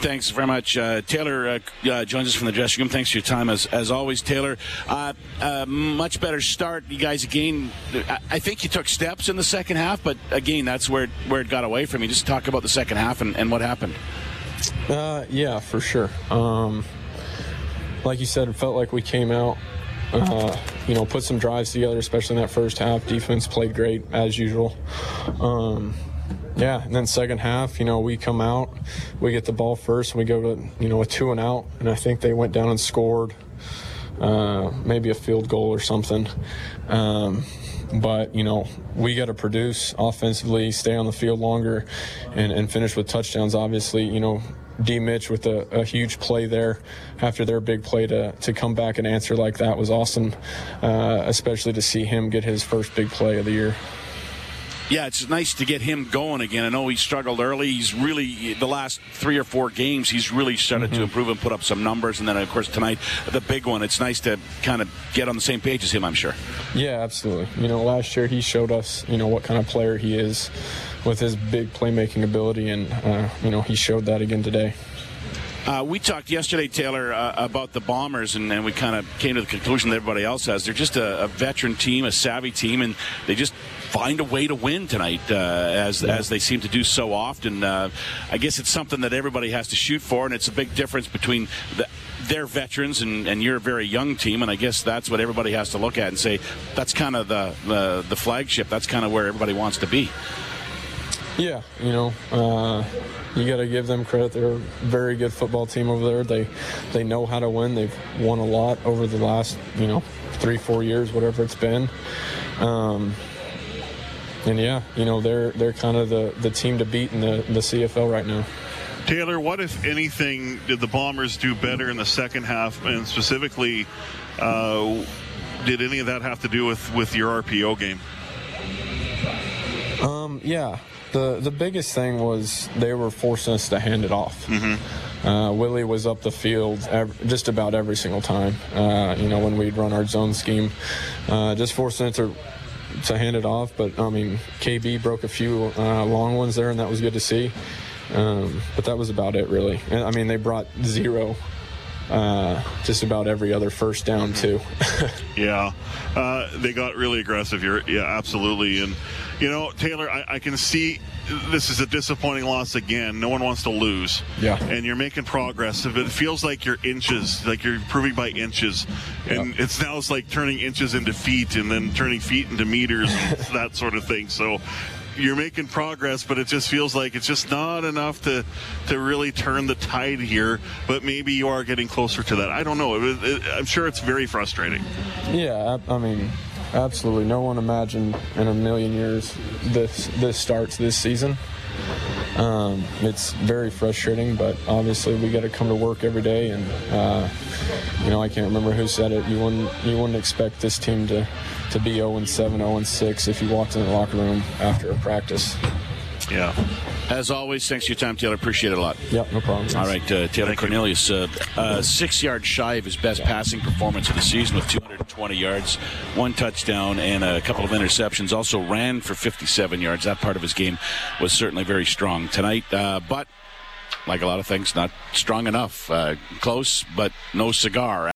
Thanks very much. Uh, Taylor uh, uh, joins us from the dressing room. Thanks for your time, as, as always, Taylor. Uh, uh, much better start. You guys, again, I, think you took steps in the second half, but again, that's where, where it got away from you. Just talk about the second half and, and what happened. Yeah, for sure. Um, like you said, it felt like we came out, uh, you know, put some drives together, especially in that first half. Defense played great as usual. Um, yeah, and then second half, you know, we come out, we get the ball first, and we go to, you know, a two and out, and I think they went down and scored, uh, maybe a field goal or something. Um, but you know we got to produce offensively, stay on the field longer, and, and finish with touchdowns. Obviously, you know D. Mitch with a, a, huge play there after their big play to, to come back and answer like that was awesome, uh, especially to see him get his first big play of the year. Yeah, it's nice to get him going again. I know he struggled early. He's really the last three or four games. He's really started mm-hmm. to improve and put up some numbers. And then, of course, tonight the big one. It's nice to kind of get on the same page as him. I'm sure. Yeah, absolutely. You know, last year he showed us, you know, what kind of player he is with his big playmaking ability, and uh, you know, he showed that again today. Uh, we talked yesterday, Taylor, uh, about the Bombers, and, and we kind of came to the conclusion that everybody else has. They're just a, a, veteran team, a savvy team, and they just find a way to win tonight, uh, as yeah. as they seem to do so often. Uh, I guess it's something that everybody has to shoot for, and it's a big difference between the, their veterans and, and you're a very young team, and I guess that's what everybody has to look at and say that's kind of the, the, the flagship. That's kind of where everybody wants to be. Yeah, you know, uh, you got to give them credit. They're a very good football team over there. They they know how to win. They've won a lot over the last you know three four years, whatever it's been. Um, and yeah, you know they're they're kind of the, the team to beat in the, the CFL right now. Taylor, what if anything did the Bombers do better in the second half, and specifically, uh, did any of that have to do with with your RPO game? Um, yeah, the the biggest thing was they were forcing us to hand it off. Mm-hmm. Uh, Willie was up the field every, just about every single time. Uh, you know, when we'd run our zone scheme, uh, just forcing it to to hand it off. But I mean, KB broke a few uh, long ones there, and that was good to see. Um, but that was about it, really. I mean, they brought zero uh, just about every other first down too. yeah, uh, they got really aggressive here. Yeah, absolutely. And you know, Taylor, I, I, can see this is a disappointing loss again. No one wants to lose. Yeah. And you're making progress. It feels like you're inches, like you're improving by inches, and yeah. it's now it's like turning inches into feet, and then turning feet into meters, and that sort of thing. So you're making progress, but it just feels like it's just not enough to to really turn the tide here. But maybe you are getting closer to that. I don't know. It, it, I'm sure it's very frustrating. Yeah, I, I mean, absolutely. No one imagined in a million years this this starts this season. Um, it's very frustrating, but obviously we got to come to work every day. And uh, you know, I can't remember who said it. You wouldn't you wouldn't expect this team to to be 0 7, 0 6 if you walked in the locker room after a practice. Yeah. As always, thanks for your time, Taylor. Appreciate it a lot. Yep, no problem. All right, uh, Taylor Thank Cornelius, uh, uh, six yards shy of his best passing performance of the season with 220 yards, one touchdown, and a couple of interceptions. Also ran for 57 yards. That part of his game was certainly very strong tonight. Uh, but like a lot of things, not strong enough. Uh, close, but no cigar.